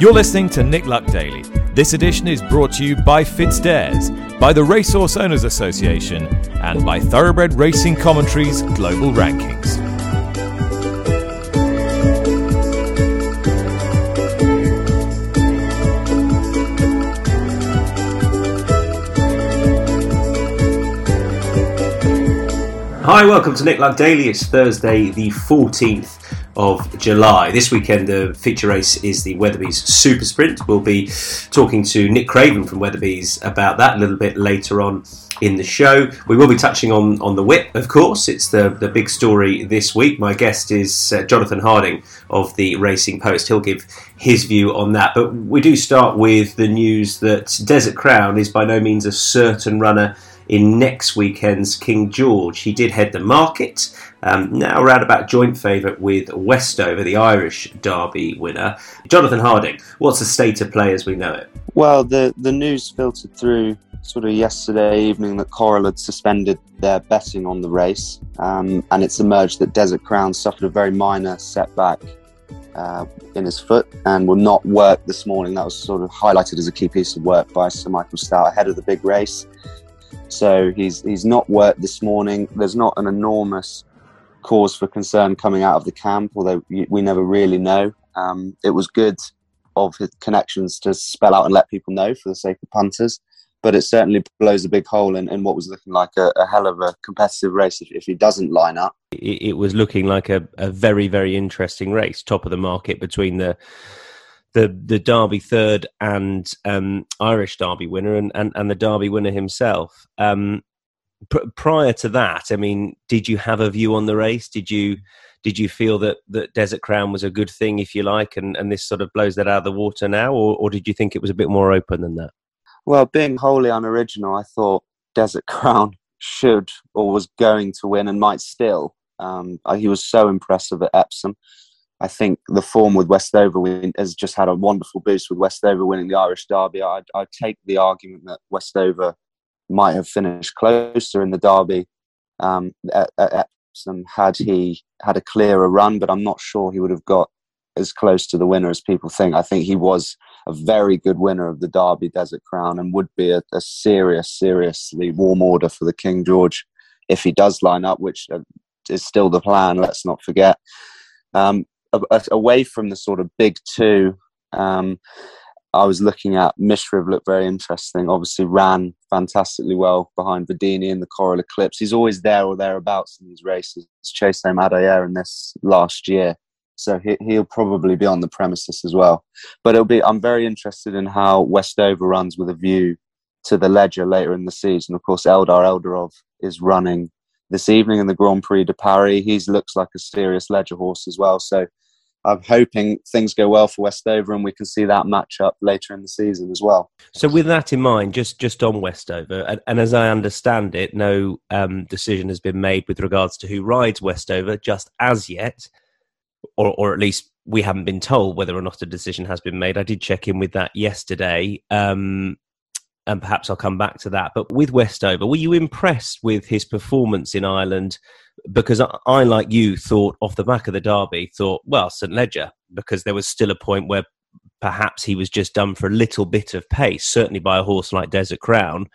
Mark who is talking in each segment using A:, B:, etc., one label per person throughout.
A: You're listening to Nick Luck Daily. This edition is brought to you by FitzDares, by the Racehorse Owners Association, and by Thoroughbred Racing Commentaries Global Rankings.
B: Hi, welcome to Nick Luck Daily. It's Thursday, the 14th of July. This weekend, the feature race is the Weatherbys Super Sprint. We'll be talking to Nick Craven from Weatherbys about that a little bit later on in the show. We will be touching on, on the whip, of course. It's the, the big story this week. My guest is uh, Jonathan Harding of the Racing Post. He'll give his view on that. But we do start with the news that Desert Crown is by no means a certain runner in next weekend's King George. He did head the market, um, now around about joint favourite with Westover, the Irish Derby winner. Jonathan Harding, what's the state of play as we know it?
C: Well, the, the news filtered through sort of yesterday evening that Coral had suspended their betting on the race, um, and it's emerged that Desert Crown suffered a very minor setback uh, in his foot and will not work this morning. That was sort of highlighted as a key piece of work by Sir Michael Stoute ahead of the big race. So he's he's not worked this morning. There's not an enormous cause for concern coming out of the camp, although we never really know. Um, it was good of his connections to spell out and let people know for the sake of punters, but it certainly blows a big hole in, in what was looking like a, a hell of a competitive race if, if he doesn't line up.
D: It, it was looking like a, a very, very interesting race, top of the market between the the the Derby third and um, Irish Derby winner and, and, and the Derby winner himself. Um, pr- prior to that, I mean, did you have a view on the race? Did you did you feel that, that Desert Crown was a good thing, if you like, and, and this sort of blows that out of the water now, or, or did you think it was a bit more open than that?
C: Well, being wholly unoriginal, I thought Desert Crown should or was going to win and might still. Um, he was so impressive at Epsom. I think the form with Westover has just had a wonderful boost with Westover winning the Irish Derby. I, I take the argument that Westover might have finished closer in the Derby um, at, at Epsom had he had a clearer run, but I'm not sure he would have got as close to the winner as people think. I think he was a very good winner of the Derby Desert Crown and would be a, a serious, seriously warm order for the King George if he does line up, which uh, is still the plan. Let's not forget. Um, away from the sort of big two, um, I was looking at Mishriff looked very interesting. Obviously, ran fantastically well behind Vadeni in the Coral Eclipse. He's always there or thereabouts in these races. Chased home Adayar in this last year, so he, he'll probably be on the premises as well. But it'll be. I'm very interested in how Westover runs with a view to the Leger later in the season. Of course, Eldar Eldarov is running this evening in the Grand Prix de Paris. He looks like a serious Leger horse as well. So I'm hoping things go well for Westover and we can see that match up later in the season as well.
D: So, with that in mind, just just on Westover, and, and as I understand it, no um, decision has been made with regards to who rides Westover just as yet, or or at least we haven't been told whether or not a decision has been made. I did check in with that yesterday. Um, and perhaps I'll come back to that. But with Westover, were you impressed with his performance in Ireland because I, like you, thought off the back of the derby, thought, well, St. Leger, because there was still a point where perhaps he was just done for a little bit of pace, certainly by a horse like Desert Crown,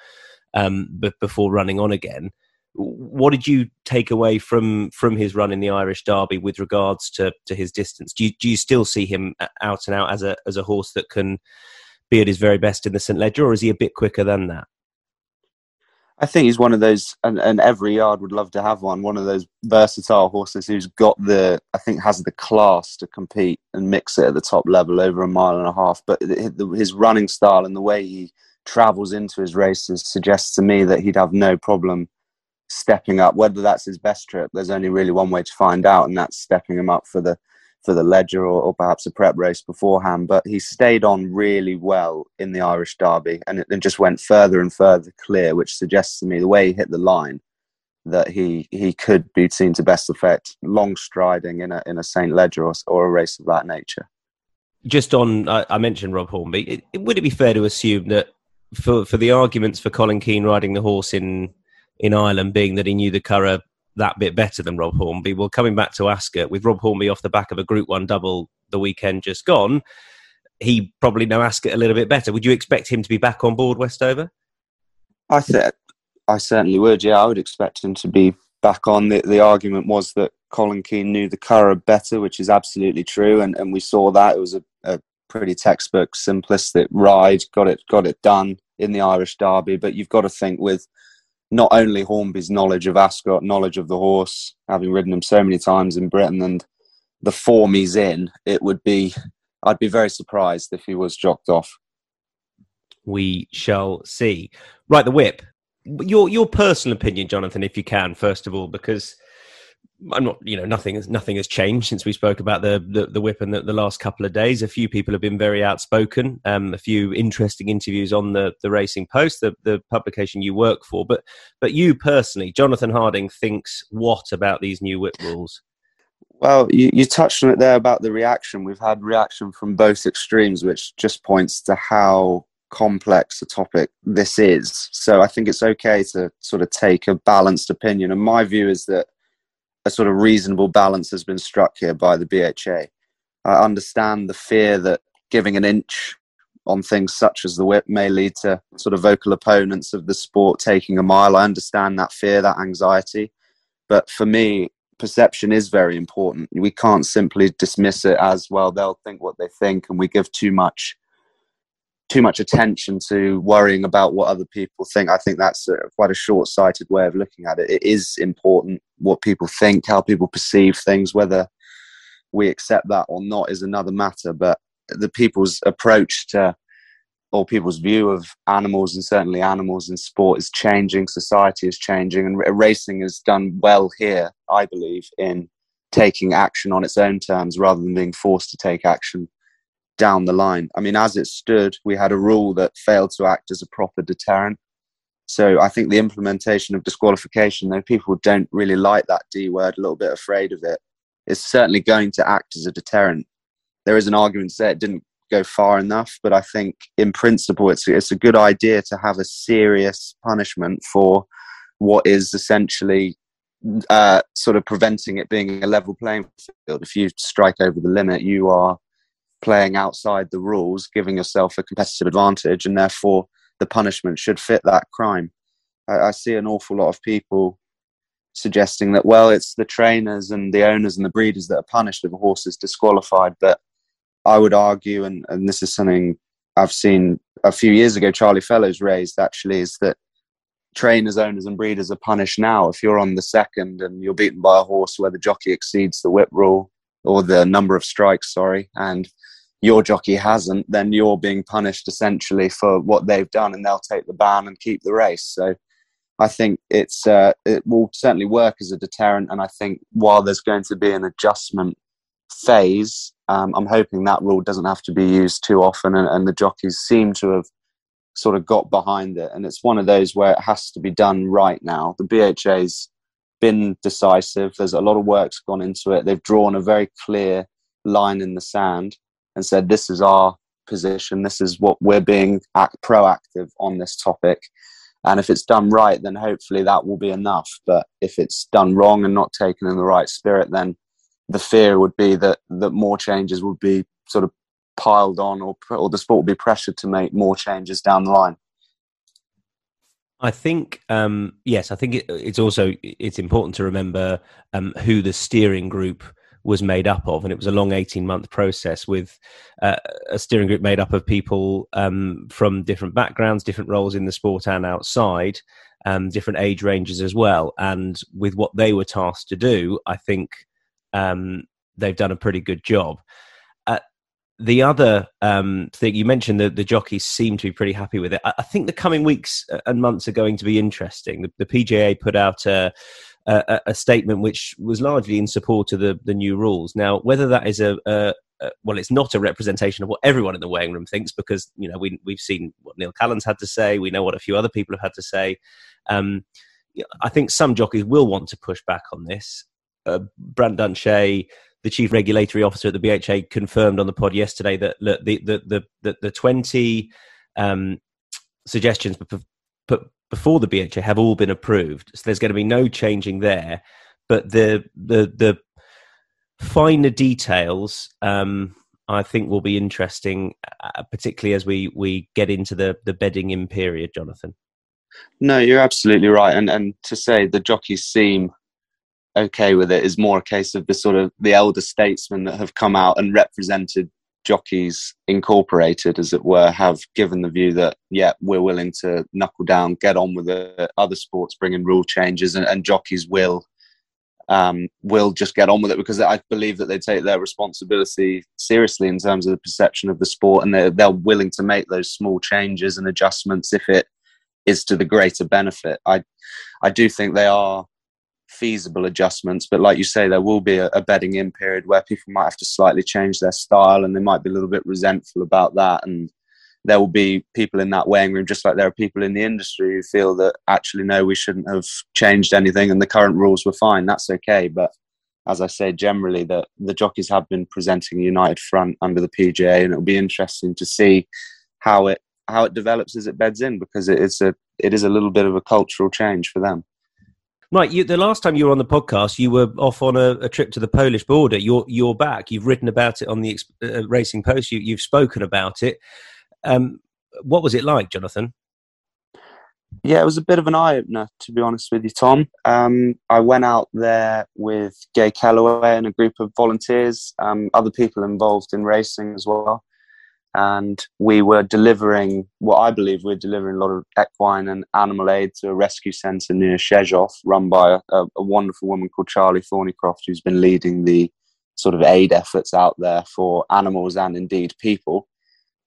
D: um, but before running on again. What did you take away from from his run in the Irish Derby with regards to, to his distance? Do you, do you still see him out and out as a as a horse that can be at his very best in the St. Leger, or is he a bit quicker than that?
C: I think he's one of those, and, and every yard would love to have one. One of those versatile horses who's got the, I think, has the class to compete and mix it at the top level over a mile and a half. But his running style and the way he travels into his races suggests to me that he'd have no problem stepping up. Whether that's his best trip, there's only really one way to find out, and that's stepping him up for the for the Leger or, or, perhaps a prep race beforehand. But he stayed on really well in the Irish Derby and it, just went further and further clear, which suggests to me the way he hit the line that he he could be seen to best effect long striding in a in a Saint Leger or, or a race of that nature.
D: Just on, I, I mentioned Rob Hornby. It, it, would it be fair to assume that for for the arguments for Colin Keane riding the horse in in Ireland being that he knew the Curragh that bit better than Rob Hornby. Well, coming back to Ascot with Rob Hornby off the back of a Group One double the weekend just gone, he probably know Ascot a little bit better. Would you expect him to be back on board Westover?
C: I think I certainly would. Yeah, I would expect him to be back on. The, the argument was that Colin Keane knew the Curragh better, which is absolutely true, and, and we saw that it was a, a pretty textbook, simplistic ride. Got it, got it done in the Irish Derby. But you've got to think with not only Hornby's knowledge of Ascot, knowledge of the horse, having ridden him so many times in Britain, and the form he's in, it would be. I'd be very surprised if he was jocked off.
D: We shall see. Right, the whip. Your your personal opinion, Jonathan, if you can, first of all, because I'm not, you know, nothing has nothing has changed since we spoke about the the, the whip and the, the, last couple of days. A few people have been very outspoken. Um, a few interesting interviews on the the Racing Post, the the publication you work for. But but you personally, Jonathan Harding, thinks what about these new whip rules?
C: Well, you, you touched on it there about the reaction. We've had reaction from both extremes, which just points to how complex a topic this is. So I think it's okay to sort of take a balanced opinion. And my view is that a sort of reasonable balance has been struck here by the BHA. I understand the fear that giving an inch on things such as the whip may lead to sort of vocal opponents of the sport taking a mile. I understand that fear, that anxiety. But for me, perception is very important. We can't simply dismiss it as, well, they'll think what they think, and we give too much too much attention to worrying about what other people think. I think that's a, quite a short sighted way of looking at it. It is important what people think, how people perceive things, whether we accept that or not is another matter. But the people's approach to or people's view of animals and certainly animals in sport is changing, society is changing, and racing has done well here, I believe, in taking action on its own terms rather than being forced to take action down the line. I mean, as it stood, we had a rule that failed to act as a proper deterrent. So I think the implementation of disqualification, though people don't really like that D word, a little bit afraid of it, is certainly going to act as a deterrent. There is an argument to say it didn't go far enough, but I think in principle it's it's a good idea to have a serious punishment for what is essentially uh, sort of preventing it being a level playing field. If you strike over the limit, you are playing outside the rules, giving yourself a competitive advantage, and therefore the punishment should fit that crime. I, I, see an awful lot of people suggesting that, well, it's the trainers and the owners and the breeders that are punished if a horse is disqualified. But I would argue, and, and this is something I've seen a few years ago, Charlie Fellowes raised actually, is that trainers, owners, and breeders are punished now. If you're on the second and you're beaten by a horse where the jockey exceeds the whip rule or the number of strikes, sorry, and your jockey hasn't, then you're being punished essentially for what they've done, and they'll take the ban and keep the race. So I think it's uh, it will certainly work as a deterrent, and I think while there's going to be an adjustment phase, um, I'm hoping that rule doesn't have to be used too often, and, and the jockeys seem to have sort of got behind it. And it's one of those where it has to be done right now. The BHA's been decisive. There's a lot of work's gone into it. They've drawn a very clear line in the sand and said, this is our position, this is what we're being act- proactive on this topic. And if it's done right, then hopefully that will be enough. But if it's done wrong and not taken in the right spirit, then the fear would be that, that more changes would be sort of piled on or, or the sport would be pressured to make more changes down the line.
D: I think um, yes, I think it, it's also it's important to remember um, who the steering group was made up of, and it was a long eighteen month process with uh, a steering group made up of people um, from different backgrounds, different roles in the sport and outside, um, different age ranges as well. And with what they were tasked to do, I think um, they've done a pretty good job. Uh, the other um, thing you mentioned that the jockeys seem to be pretty happy with it. I, I, think the coming weeks and months are going to be interesting. The, the PJA put out a, a, a, statement which was largely in support of the, the new rules. Now, whether that is a, a, a, well, it's not a representation of what everyone in the weighing room thinks because you know we we've seen what Neil Callan's had to say, we know what a few other people have had to say. Um, I think some jockeys will want to push back on this. Uh, Brant Dunshea, the chief regulatory officer at the BHA, confirmed on the pod yesterday that look, the, the the the the, twenty um, suggestions put before the BHA have all been approved. So there's going to be no changing there. But the the the finer details, um,
E: I think will be interesting, uh, particularly as we, we get into the, the bedding in period, Jonathan.
C: No, you're absolutely right. And and to say the jockeys seem okay with it is more a case of the sort of the elder statesmen that have come out and represented jockeys incorporated as it were have given the view that yeah we're willing to knuckle down get on with the other sports bring in rule changes and, and jockeys will um, will just get on with it because I believe that they take their responsibility seriously in terms of the perception of the sport and they're, they're willing to make those small changes and adjustments if it is to the greater benefit. I I do think they are feasible adjustments, but like you say, there will be a, a bedding in period where people might have to slightly change their style and they might be a little bit resentful about that and there will be people in that weighing room, just like there are people in the industry who feel that actually, no, we shouldn't have changed anything and the current rules were fine. That's okay. But as I say, generally, the, the jockeys have been presenting a united front under the PJA, and it'll be interesting to see how it how it develops as it beds in because it is a it is a little bit of a cultural change for them.
E: Right, you, the last time you were on the podcast, you were off on a, a, trip to the Polish border. You're you're back. You've written about it on the uh, Racing Post. You, have spoken about it. Um, what was it like, Jonathan?
C: Yeah, it was a bit of an eye opener, to be honest with you, Tom. Um, I went out there with Gay Kellaway and a group of volunteers, um, other people involved in racing as well and we were delivering what I believe we're delivering a lot of equine and animal aid to a rescue centre near Rzeszów, run by a, a, wonderful woman called Charlie Thornycroft, who's been leading the sort of aid efforts out there for animals and indeed people.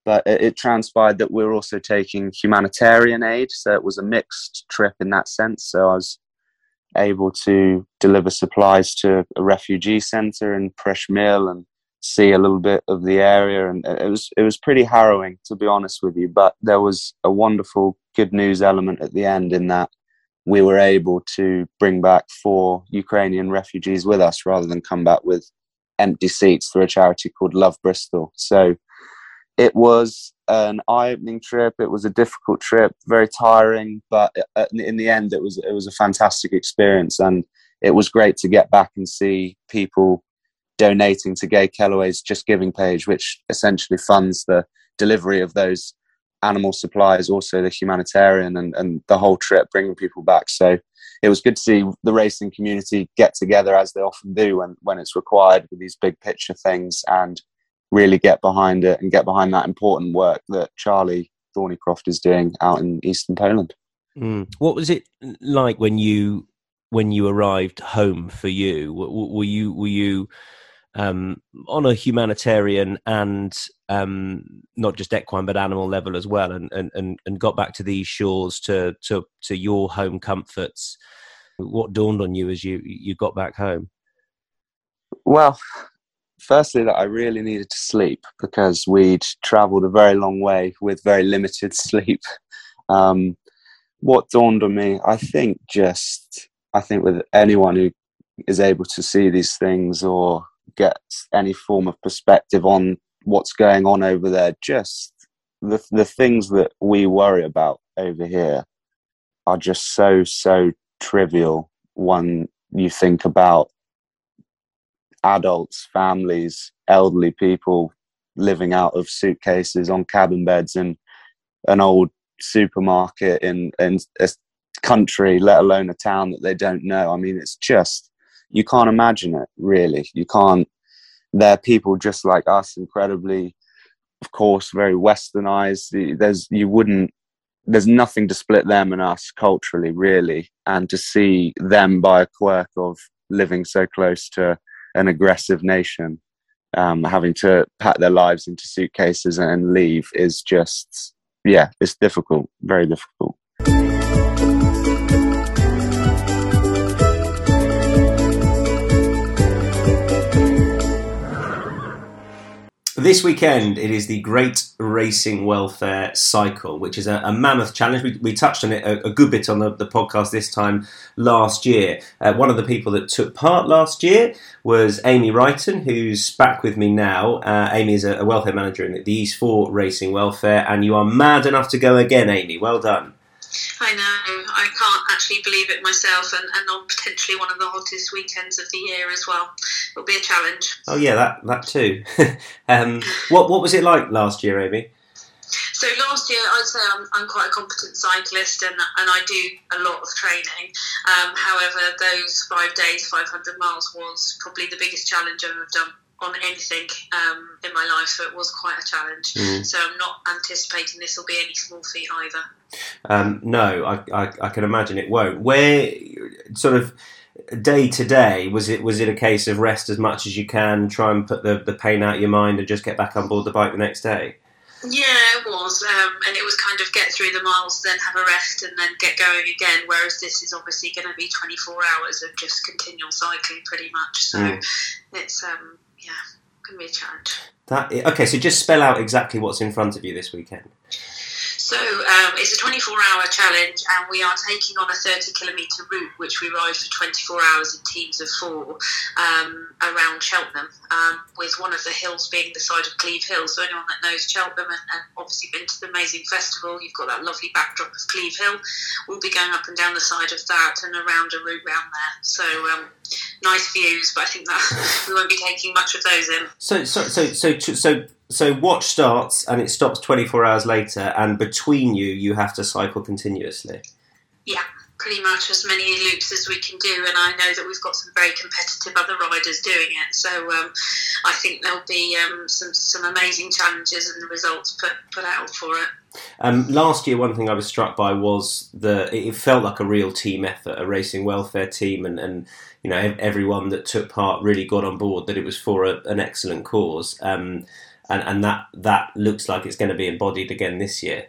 C: But it, it transpired that we we're also taking humanitarian aid, so it was a mixed trip in that sense. So I was able to deliver supplies to a refugee centre in Przemyśl and see a little bit of the area and it was it was pretty harrowing to be honest with you but there was a wonderful good news element at the end in that we were able to bring back four Ukrainian refugees with us rather than come back with empty seats through a charity called Love Bristol. So it was an eye-opening trip it was a difficult trip very tiring but uh, uh, in the end it was it was a fantastic experience and it was great to get back and see people donating to Gay Kellaway's Just Giving page, which essentially funds the delivery of those animal supplies, also the humanitarian and, and the whole trip, bringing people back. So it was good to see the racing community get together as they often do when, when it's required with these big picture things and really get behind it and get behind that important work that Charlie Thornycroft is doing out in eastern Poland.
E: Mm. What was it like when you when you arrived home for you? Were you were you um, on a humanitarian and um, not just equine but animal level as well, and, and, and got back to these shores to, to, to your home comforts. What dawned on you as you, you got back home?
C: Well, firstly, that I really needed to sleep because we'd travelled a very long way with very limited sleep. Um, what dawned on me, I think, just I think with anyone who is able to see these things or get any form of perspective on what's going on over there. Just the the things that we worry about over here are just so so trivial when you think about adults, families, elderly people living out of suitcases on cabin beds in an old supermarket in in a country, let alone a town that they don't know. I mean, it's just you can't imagine it really. You can't they're people just like us incredibly of course very westernized. There's you wouldn't there's nothing to split them and us culturally really and to see them by a quirk of living so close to an aggressive nation um, having to pack their lives into suitcases and leave is just yeah it's difficult very difficult
D: This weekend, it is the Great Racing Welfare Cycle, which is a, a mammoth challenge. We, we, touched on it a, a good bit on the, the, podcast this time last year. Uh, one of the people that took part last year was Amy Wrighton, who's back with me now. Uh, Amy is a, a welfare manager in the East 4 Racing Welfare, and you are mad enough to go again, Amy. Well done.
F: I know. I can't actually believe it myself, and, and on potentially one of the hottest weekends of the year as well. it'll be a challenge.
D: Oh yeah, that that too. um, what what was it like last year, Amy?
F: So last year, I'd say I'm, I'm quite a competent cyclist and, and I do a lot of training. Um, however, those five days, 500 miles was probably the biggest challenge I've done on anything um, in my life, so it was quite a challenge.
D: Mm.
F: So I'm not anticipating this will be any small feat either.
D: Um, no, I, I, I can imagine it won't. Where sort of day to day was it was it a case of rest as much as you can, try and put the, the pain out of your mind, and just get back on board the bike the next day?
F: Yeah, it was, um, and it was kind of get through the miles, then have a rest, and then get going again. Whereas this is obviously going to be 24 hours of just continual cycling, pretty much. So
D: Mm.
F: it's um, yeah, going to be a challenge.
D: That okay, so just spell out exactly what's in front of you this weekend.
F: So um, it's a 24-hour challenge, and we are taking on a 30-kilometre route, which we ride for 24 hours in teams of four um, around Cheltenham, um, with one of the hills being the side of Cleeve Hill. So anyone that knows Cheltenham and, and obviously been to the amazing festival, you've got that lovely backdrop of Cleeve Hill. We'll be going up and down the side of that and around a route round there. So um, nice views, but I think that we won't be taking much of those in.
D: So so so so so so watch starts and it stops 24 hours later, and between you, you have to cycle continuously.
F: Yeah, pretty much as many loops as we can do, and I know that we've got some very competitive other riders doing it. So um, I think there'll be um, some some amazing challenges and the results put put out for it.
D: Um, last year, one thing I was struck by was that it felt like a real team effort, a racing welfare team, and, and you know everyone that took part really got on board that it was for a, an excellent cause, um, and and that that looks like it's going to be embodied again this year.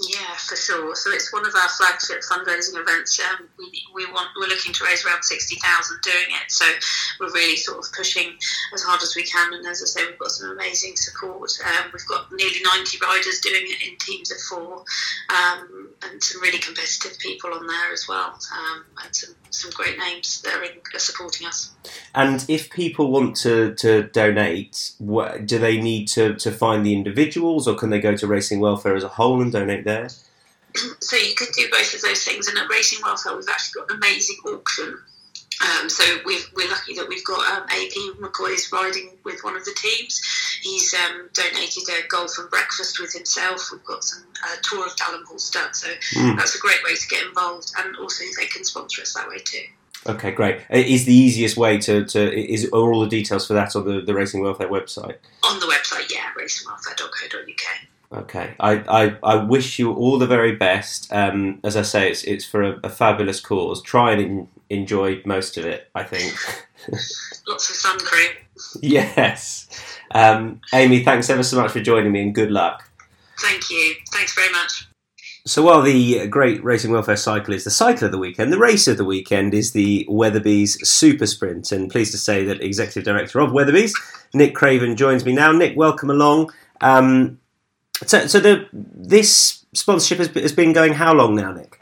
F: Yeah, for sure. So it's one of our flagship fundraising events. Um, we, we want we're looking to raise around sixty thousand doing it. So we're really sort of pushing as hard as we can. And as I say, we've got some amazing support. Um, we've got nearly ninety riders doing it in teams of four, um, and some really competitive people on there as well, um, and some some great names that are, in, are supporting us.
D: And if people want to, to donate, what, do they need to, to find the individuals, or can they go to Racing Welfare as a whole and donate there?
F: so you could do both of those things. And at Racing Welfare, we've actually got an amazing auction. Um, so we've, we're lucky that we've got um, AP McCoy's riding with one of the teams. He's um, donated a golf and breakfast with himself. We've got some uh, tour of Dalham Hall Stud, so
D: Mm.
F: that's a great way to get involved. And also they can sponsor us that way too.
D: Okay, great. Uh, Is the easiest way to, to is are all the details for that on the, the Racing Welfare website?
F: On the website, yeah, racingwelfare.co.uk.
D: Okay, I, I, I wish you all the very best. Um, as I say, it's it's for a, a fabulous cause. Try and en- enjoy most of it. I think.
F: Lots of sun cream.
D: yes, um, Amy. Thanks ever so much for joining me, and good luck.
F: Thank you. Thanks very much.
D: So while the great racing welfare cycle is the cycle of the weekend, the race of the weekend is the Weatherbys Super Sprint. And pleased to say that Executive Director of Weatherbys, Nick Craven, joins me now. Nick, welcome along. Um, so, so the this sponsorship has, has been going how long now, Nick?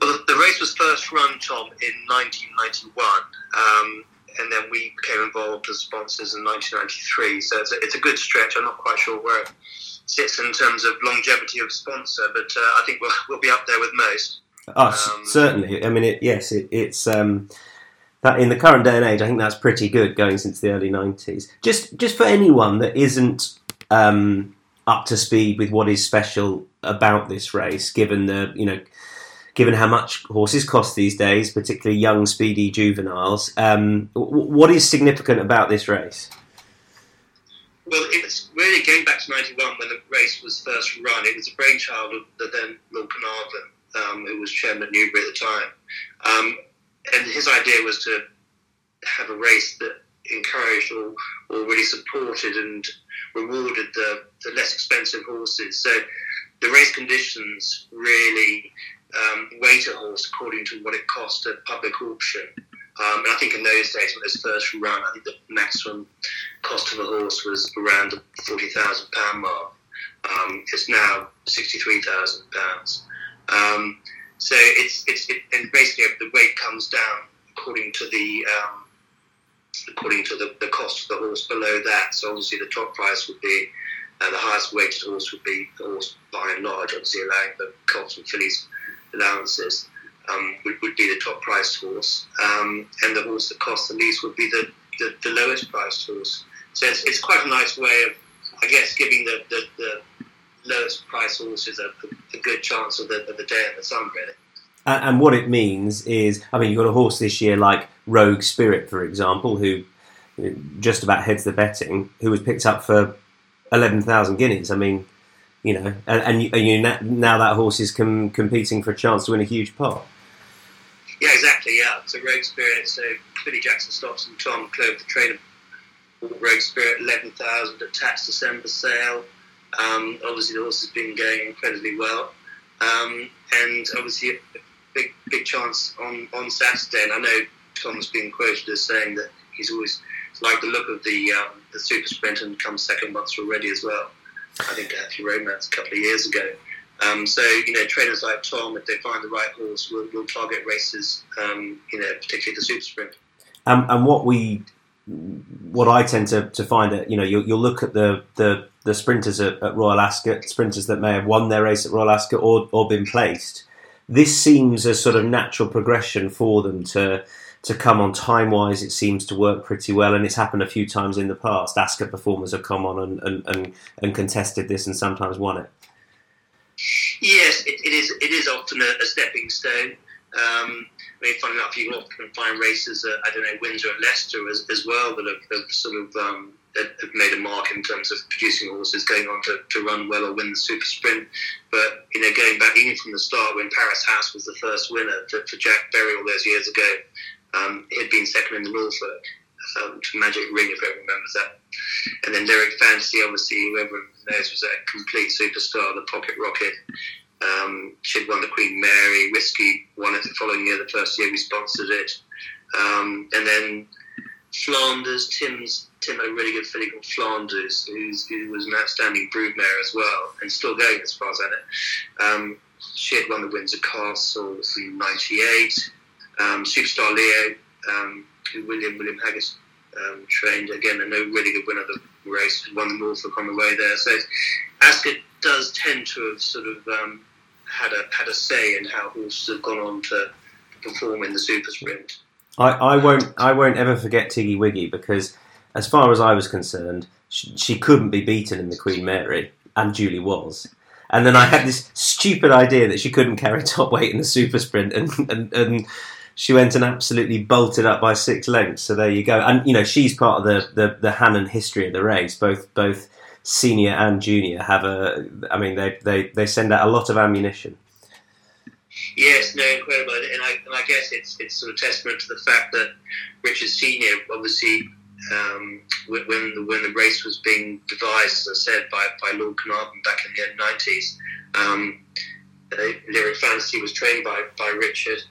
G: Well, the, race was first run, Tom, in 1991, um, and then we became involved as sponsors in 1993. So it's a, it's a good stretch. I'm not quite sure where it sits in terms of longevity of sponsor, but uh, I think we'll, we'll be up there with most.
D: Oh,
G: Um,
D: certainly. I mean, it, yes, it, it's um, that in the current day and age, I think that's pretty good going since the early '90s. Just, just for anyone that isn't um, up to speed with what is special about this race, given the you know, given how much horses cost these days, particularly young, speedy juveniles, um, what is significant about this race?
G: Well, it's really going back to 91 when the race was first run. It was a brainchild of the then Lord Carnarvon, um, who was chairman at Newbury at the time. Um, and his idea was to have a race that encouraged or, or really supported and rewarded the, the less expensive horses. So the race conditions really um, weight a horse according to what it cost at public auction. Um, and I think in those days, when it was first run, I think the maximum cost of a horse was around the forty thousand pound mark. Um, it's now sixty three thousand pounds. Um, so it's it's it, and basically the weight comes down according to the um, according to the, the cost of the horse below that. So obviously the top price would be uh, the highest weighted horse would be the horse by and large, obviously allowing the colts and fillies allowances. um, would, would be the top priced horse, um, and the horse that costs the least would be the, the, the lowest priced horse. So it's, it's quite a nice way of, I guess, giving the, the, the lowest priced horses a, a, good chance of the, of the day at the sun, really.
D: And, and what it means is, I mean, you've got a horse this year like Rogue Spirit, for example, who just about heads the betting, who was picked up for 11,000 guineas. I mean, you know, and, and you, you, now that horse is com- competing for a chance to win a huge pot.
G: Yeah, exactly. Yeah, a Rogue Spirit. So Billy Jackson Stops and Tom Clover, the trainer, Rogue Spirit, eleven thousand attached December sale. Um, obviously, the horse has been going incredibly well, um, and obviously a big big chance on on Saturday. And I know Tom has been quoted as saying that he's always liked the look of the um, the super sprint and come second once already as well. I think Happy Romance a couple of years ago. Um, so you know, trainers like Tom, if they find the right horse, will, will target races. Um, you know, particularly the super sprint.
D: Um, and what we, what I tend to, to find that you know, you'll, you'll look at the the, the sprinters at, at, Royal Ascot, sprinters that may have won their race at Royal Ascot or or been placed. This seems a sort of natural progression for them to to come on time wise. It seems to work pretty well, and it's happened a few times in the past. Ascot performers have come on and and, and, and contested this and sometimes won it.
G: Yes, it, it is. It is often a, a stepping stone. Um, I mean, funny enough, you often find races at I don't know Windsor and Leicester as, as well that have, have sort of um, have made a mark in terms of producing horses going on to, to run well or win the super sprint. But you know, going back even from the start when Paris House was the first winner for, for Jack Berry all those years ago, um, he had been second in the Norfolk um, to Magic Ring, if everyone remembers that. And then Lyric Fantasy, obviously, whoever knows, was a complete superstar, the Pocket Rocket. Um, she'd won the Queen Mary. Whiskey won it the following year, the first year we sponsored it. Um, and then Flanders, Tim's Tim had a really good filly called Flanders, who was an outstanding broodmare as well, and still going as far as I know. Um, she had won the Windsor Castle in '98. Um, Superstar Leo, um, who William William Haggas um, trained again, and a really good winner of the race, won the Norfolk on the way there. So Ascot does tend to have sort of um, had a had a say in how horses have gone on to perform in the super sprint.
D: I, I won't I won't ever forget Tiggy Wiggy because as far as I was concerned, she, she couldn't be beaten in the Queen Mary, and Julie was. And then I had this stupid idea that she couldn't carry top weight in the super sprint, and, and, and she went and absolutely bolted up by six lengths. So there you go. And you know she's part of the the, the Hannon history of the race. Both both senior and junior have a. I mean they they, they send out a lot of ammunition.
G: Yes, no, incredible, and I, and I guess it's it's sort of testament to the fact that Richard Senior obviously um, when the when the race was being devised, as I said, by, by Lord Carnarvon back in the nineties, um, Lyric Fantasy was trained by, by Richard,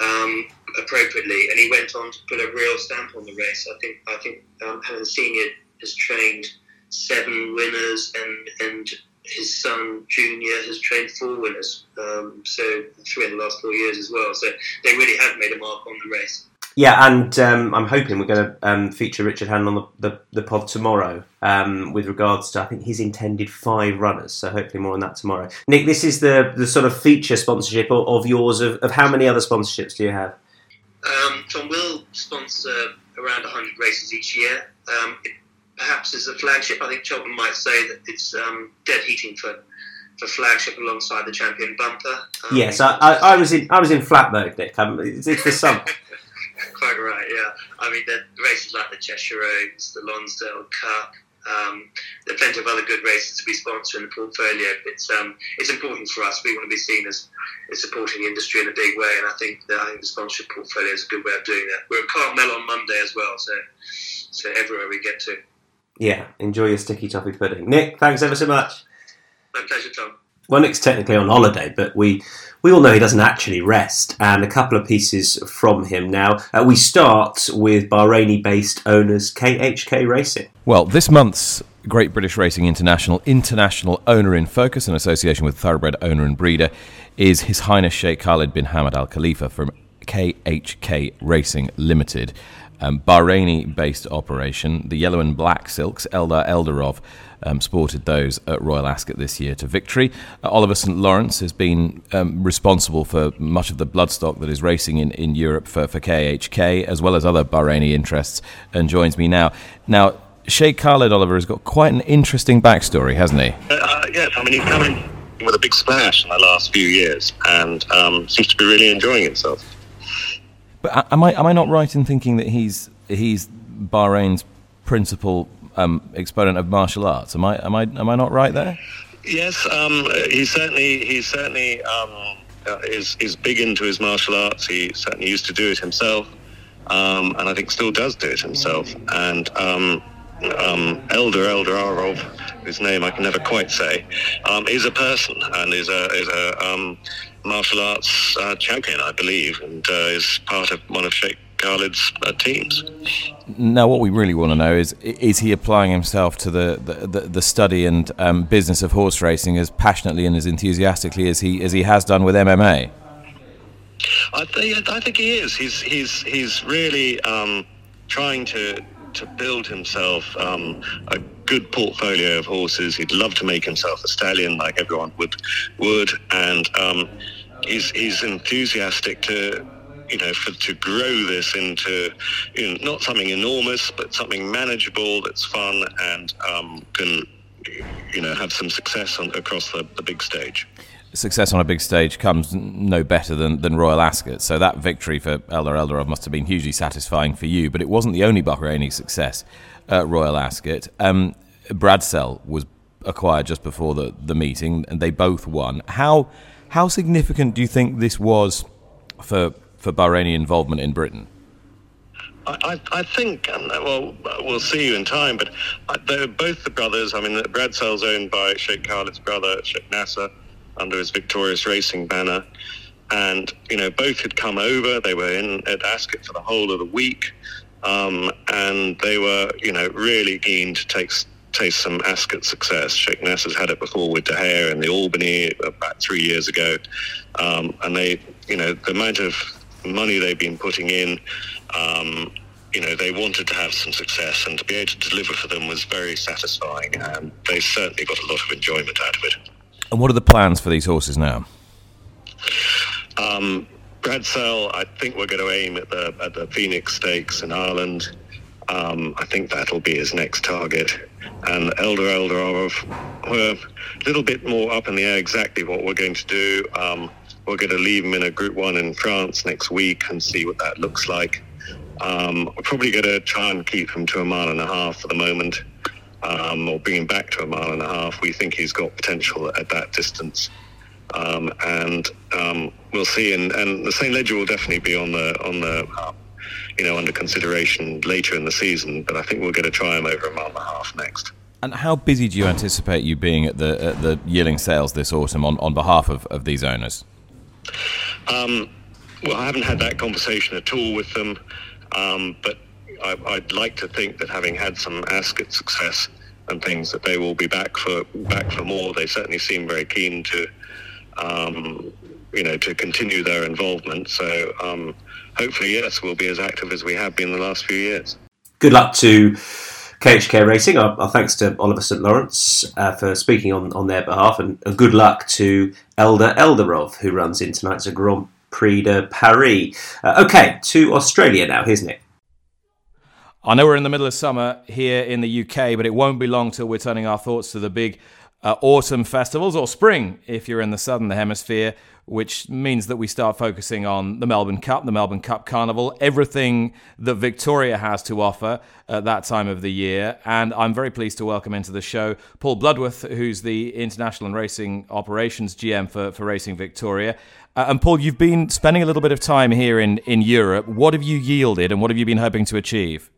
G: um, appropriately, and he went on to put a real stamp on the race. I think I think um, Hannon Senior has trained seven winners, and and his son Junior has trained four winners. Um, so three in the last four years as well. So they really have made a mark on the race.
D: Yeah, and um, I'm hoping we're going to um, feature Richard Hannon on the, the, the pod tomorrow um, with regards to, I think he's intended five runners, so hopefully more on that tomorrow. Nick, this is the, the sort of feature sponsorship of, of yours. Of, of, how many other sponsorships do you have?
G: Um, Tom will sponsor around 100 races each year. Um, it perhaps is a flagship. I think Cheltenham might say that it's um, dead heating for for flagship alongside the champion bumper.
D: Um, yes, I, I, I, was in I was in flat mode, Nick. it's, it's the summer.
G: Quite right, yeah. I mean, the races like the Cheshire Oaks, the Lonsdale Cup, um, there are plenty of other good races to be sponsored in the portfolio. It's um, it's important for us. We want to be seen as, as supporting the industry in a big way, and I think that I think the sponsorship portfolio is a good way of doing that. We're at Cartmel on Monday as well, so so everywhere we get to.
D: Yeah, enjoy your sticky toffee pudding, Nick. Thanks ever so much.
G: My pleasure, Tom.
D: Well, Nick's technically on holiday, but we we all know he doesn't actually rest. And a couple of pieces from him now. Uh, we start with Bahraini based owners KHK Racing.
A: Well, this month's Great British Racing International International Owner in Focus, in association with Thoroughbred Owner and Breeder, is His Highness Sheikh Khalid bin Hamad Al Khalifa from KHK Racing Limited. Um, Bahraini based operation. The yellow and black silks, Eldar Eldarov, um, sported those at Royal Ascot this year to victory. Uh, Oliver St. Lawrence has been um, responsible for much of the bloodstock that is racing in, in Europe for, for KHK, as well as other Bahraini interests, and joins me now. Now, Sheikh Khalid Oliver has got quite an interesting backstory, hasn't he?
H: Uh, yes, I mean, he's coming with a big splash in the last few years and um, seems to be really enjoying himself.
A: But am I am I not right in thinking that he's he's Bahrain's principal um, exponent of martial arts? Am I am I am I not right there?
H: Yes, um, he certainly he certainly um, uh, is is big into his martial arts. He certainly used to do it himself, um, and I think still does do it himself. And um, um, Elder Eldar Eldarov, whose name I can never quite say, um, is a person and is a is a martial arts uh, champion, I believe, and uh, is part of one of Sheikh Khalid's uh, teams.
A: Now, what we really want to know is: is he applying himself to the the, the, the study and um, business of horse racing as passionately and as enthusiastically as he as he has done with MMA?
H: I think I think he is. He's he's he's really um, trying to to build himself um, a good portfolio of horses. He'd love to make himself a stallion, like everyone would would, and um, he's he's enthusiastic to you know for to grow this into you know, not something enormous, but something manageable that's fun and um, can you know have some success on, across the, the big stage
A: success on a big stage comes no better than, than Royal Ascot. So that victory for Eldar Eldarov must have been hugely satisfying for you. But it wasn't the only Bahraini success at Royal Ascot. Um, Bradsell was acquired just before the, the meeting, and they both won. How how significant do you think this was for for Bahraini involvement in Britain?
H: I, I think, well, we'll see you in time, but they're both the brothers. I mean, Bradsell's owned by Sheikh Khalid's brother, Sheikh Nasser under his victorious racing banner. And, you know, both had come over. They were in at Ascot for the whole of the week. Um, and they were, you know, really keen to take taste some Ascot success. Sheikh Nasser's had it before with Daahyeh in the Albany about three years ago. Um, and they, you know, the amount of money they've been putting in, um, you know, they wanted to have some success and to be able to deliver for them was very satisfying. And they certainly got a lot of enjoyment out of it.
A: And what are the plans for these horses now?
H: Um, Bradsell, I think we're going to aim at the at the Phoenix Stakes in Ireland. Um, I think that'll be his next target. And Eldar Eldarov, we're a little bit more up in the air exactly what we're going to do. Um, we're going to leave him in a Group One in France next week and see what that looks like. Um, we're probably going to try and keep him to a mile and a half for the moment um, or bring him back to a mile and a half. We think he's got potential at that distance. Um, and um, we'll see. And, and the St. Leger will definitely be on the on the um, you know under consideration later in the season. But I think we're going to try him over a mile and a half next.
A: And how busy do you anticipate you being at the at the yearling sales this autumn on, on behalf of, of these owners?
H: Um, well, I haven't had that conversation at all with them, um, but I, would like to think that having had some Ascot success and things, that they will be back for back for more. They certainly seem very keen to, um, you know, to continue their involvement. So um, hopefully, yes, we'll be as active as we have been the last few years.
D: Good luck to KHK Racing. Our, our thanks to Oliver St Lawrence uh, for speaking on, on their behalf, and, good luck to Eldar Eldarov, who runs in tonight's Grand Prix de Paris. Uh, okay, to Australia now. Here's Nick.
A: I know we're in the middle of summer here in the UK, but it won't be long till we're turning our thoughts to the big uh, autumn festivals or spring if you're in the southern hemisphere, which means that we start focusing on the Melbourne Cup, the Melbourne Cup Carnival, everything that Victoria has to offer at that time of the year. And I'm very pleased to welcome into the show Paul Bloodworth, who's the International and Racing Operations GM for, for Racing Victoria. Uh, and Paul, you've been spending a little bit of time here in, in Europe. What have you yielded and what have you been hoping to achieve?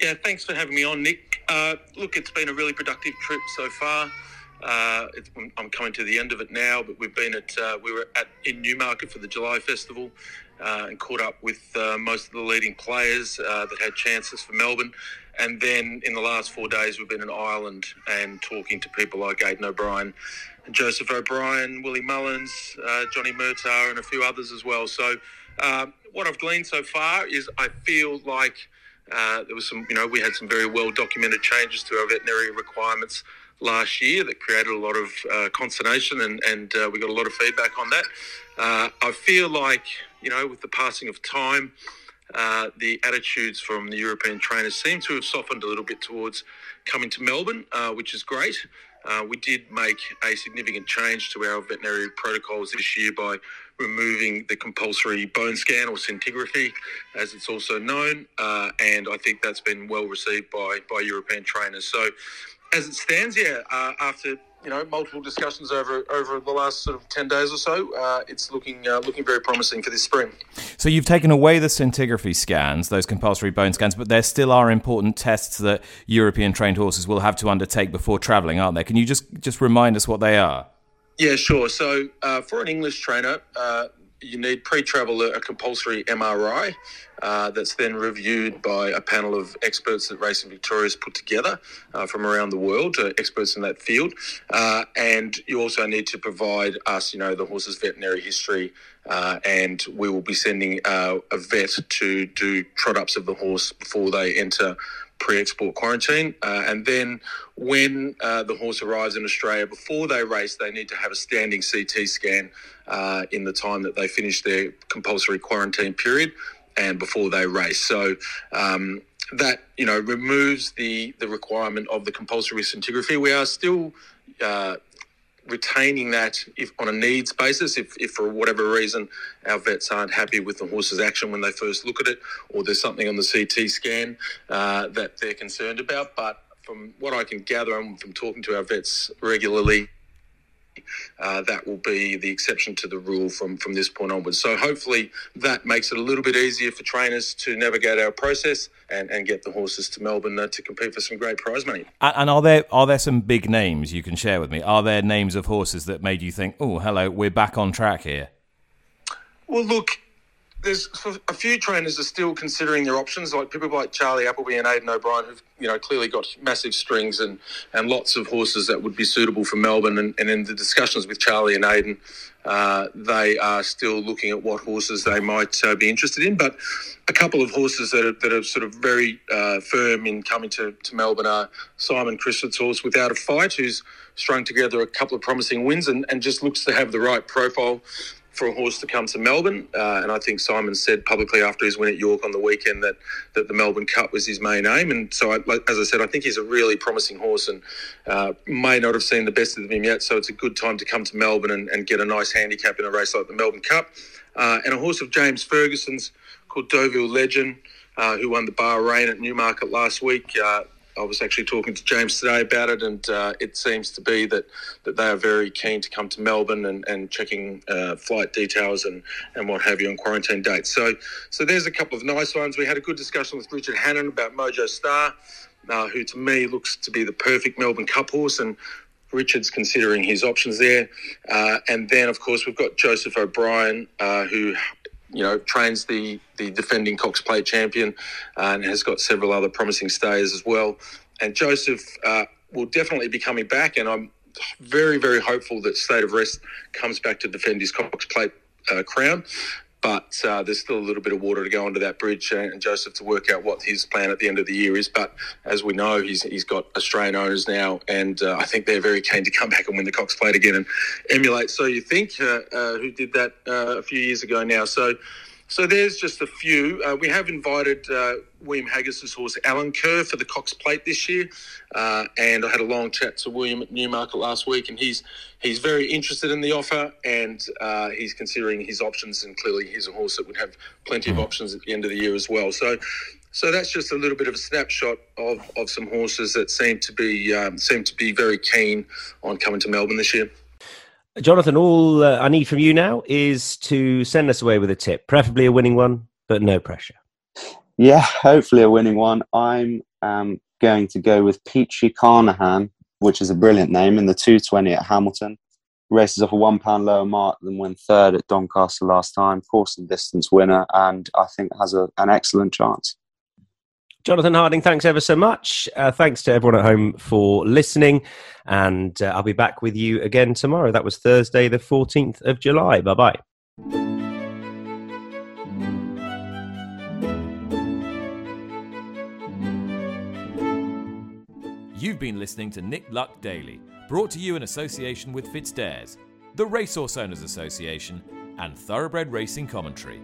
I: Yeah, thanks for having me on, Nick. Uh, look, it's been a really productive trip so far. Uh, I'm coming to the end of it now, but we've been at uh, we were at in Newmarket for the July Festival uh, and caught up with uh, most of the leading players uh, that had chances for Melbourne. And then in the last four days, we've been in Ireland and talking to people like Aidan O'Brien, Joseph O'Brien, Willie Mullins, Johnny Murtagh, and a few others as well. So what I've gleaned so far is I feel like uh, there was some, you know, we had some very well documented changes to our veterinary requirements last year that created a lot of uh, consternation and, and uh, we got a lot of feedback on that. Uh, I feel like, you know, with the passing of time, uh, the attitudes from the European trainers seem to have softened a little bit towards coming to Melbourne, uh, which is great. Uh, we did make a significant change to our veterinary protocols this year by removing the compulsory bone scan or scintigraphy, as it's also known, and I think that's been well received by by European trainers. So, as it stands, yeah, uh, after you know multiple discussions over over the last sort of ten days or so, uh, it's looking uh, looking very promising for this spring.
A: So you've taken away the scintigraphy scans, those compulsory bone scans, but there still are important tests that European trained horses will have to undertake before travelling, aren't there? Can you just just remind us what they are?
I: Yeah, sure. So uh, for an English trainer, uh, you need pre-travel a, compulsory MRI uh, that's then reviewed by a panel of experts that Racing Victoria has put together uh, from around the world, uh, experts in that field. Uh, and you also need to provide us, you know, the horse's veterinary history, uh, and we will be sending uh, a vet to do trot ups of the horse before they enter pre-export quarantine, uh, and then when uh, the horse arrives in Australia, before they race, they need to have a standing CT scan uh, in the time that they finish their compulsory quarantine period and before they race. So. Um, that you know removes the the requirement of the compulsory scintigraphy. We are still uh, retaining that if on a needs basis if, if for whatever reason our vets aren't happy with the horse's action when they first look at it or there's something on the ct scan uh, that they're concerned about but from what i can gather and from talking to our vets regularly uh, that will be the exception to the rule from, from this point onwards. So hopefully that makes it a little bit easier for trainers to navigate our process and, and get the horses to Melbourne uh, to compete for some great prize money.
A: And, and are there are there some big names you can share with me? Are there names of horses that made you think, oh, hello, we're back on track here?
I: Well, look, there's a few trainers are still considering their options, like people like Charlie Appleby and Aidan O'Brien, who've you know clearly got massive strings and, and lots of horses that would be suitable for Melbourne. And, and in the discussions with Charlie and Aidan, uh, they are still looking at what horses they might uh, be interested in. But a couple of horses that are, that are sort of very uh, firm in coming to, to Melbourne are Simon Crisford's horse Without a Fight, who's strung together a couple of promising wins and, and just looks to have the right profile for a horse to come to Melbourne. Uh, and I think Simon said publicly after his win at York on the weekend that, that the Melbourne Cup was his main aim. And so, I, as I said, I think he's a really promising horse and uh, may not have seen the best of him yet. So it's a good time to come to Melbourne and, and get a nice handicap in a race like the Melbourne Cup. Uh, and a horse of James Ferguson's called Deauville Legend. Uh, who won the Bahrain at Newmarket last week? I was actually talking to James today about it, and uh, it seems to be that, that they are very keen to come to Melbourne and, and checking uh, flight details and, and what have you on quarantine dates. So, so there's a couple of nice ones. We had a good discussion with Richard Hannon about Mojo Star, uh, who to me looks to be the perfect Melbourne Cup horse, and Richard's considering his options there. Uh, and then, of course, we've got Joseph O'Brien, uh, who you know, trains the, the defending Cox Plate champion and has got several other promising stays as well. And Joseph uh, will definitely be coming back, and I'm very, very hopeful that State of Rest comes back to defend his Cox Plate uh, crown. But uh, there's still a little bit of water to go under that bridge, and Joseph to work out what his plan at the end of the year is. But as we know, he's he's got Australian owners now, and uh, I think they're very keen to come back and win the Cox Plate again and emulate. So you think uh, uh who did that uh, a few years ago now? So. So there's just a few. Uh, we have invited uh, William Haggas's horse Alenquer for the Cox Plate this year, uh, and I had a long chat to William at Newmarket last week, and he's he's very interested in the offer, and uh, he's considering his options, and clearly he's a horse that would have plenty of hmm. options at the end of the year as well. So. So that's just a little bit of a snapshot of, of some horses that seem to be um, seem to be very keen on coming to Melbourne this year.
E: Jonathan, all uh, I need from you now is to send us away with a tip, preferably a winning one, but no pressure.
C: Yeah, hopefully a winning one. I'm um, going to go with Peachey Carnehan, which is a brilliant name, in the 220 at Hamilton. Races off a one pound lower mark than when third at Doncaster last time. Course and distance winner, and I think has a, an excellent chance.
E: Jonathan Harding, thanks ever so much. Uh, thanks to everyone at home for listening. And uh, I'll be back with you again tomorrow. That was Thursday, the 14th of July. Bye bye.
A: You've been listening to Nick Luck Daily, brought to you in association with FitzDares, the Racehorse Owners Association, and Thoroughbred Racing Commentary.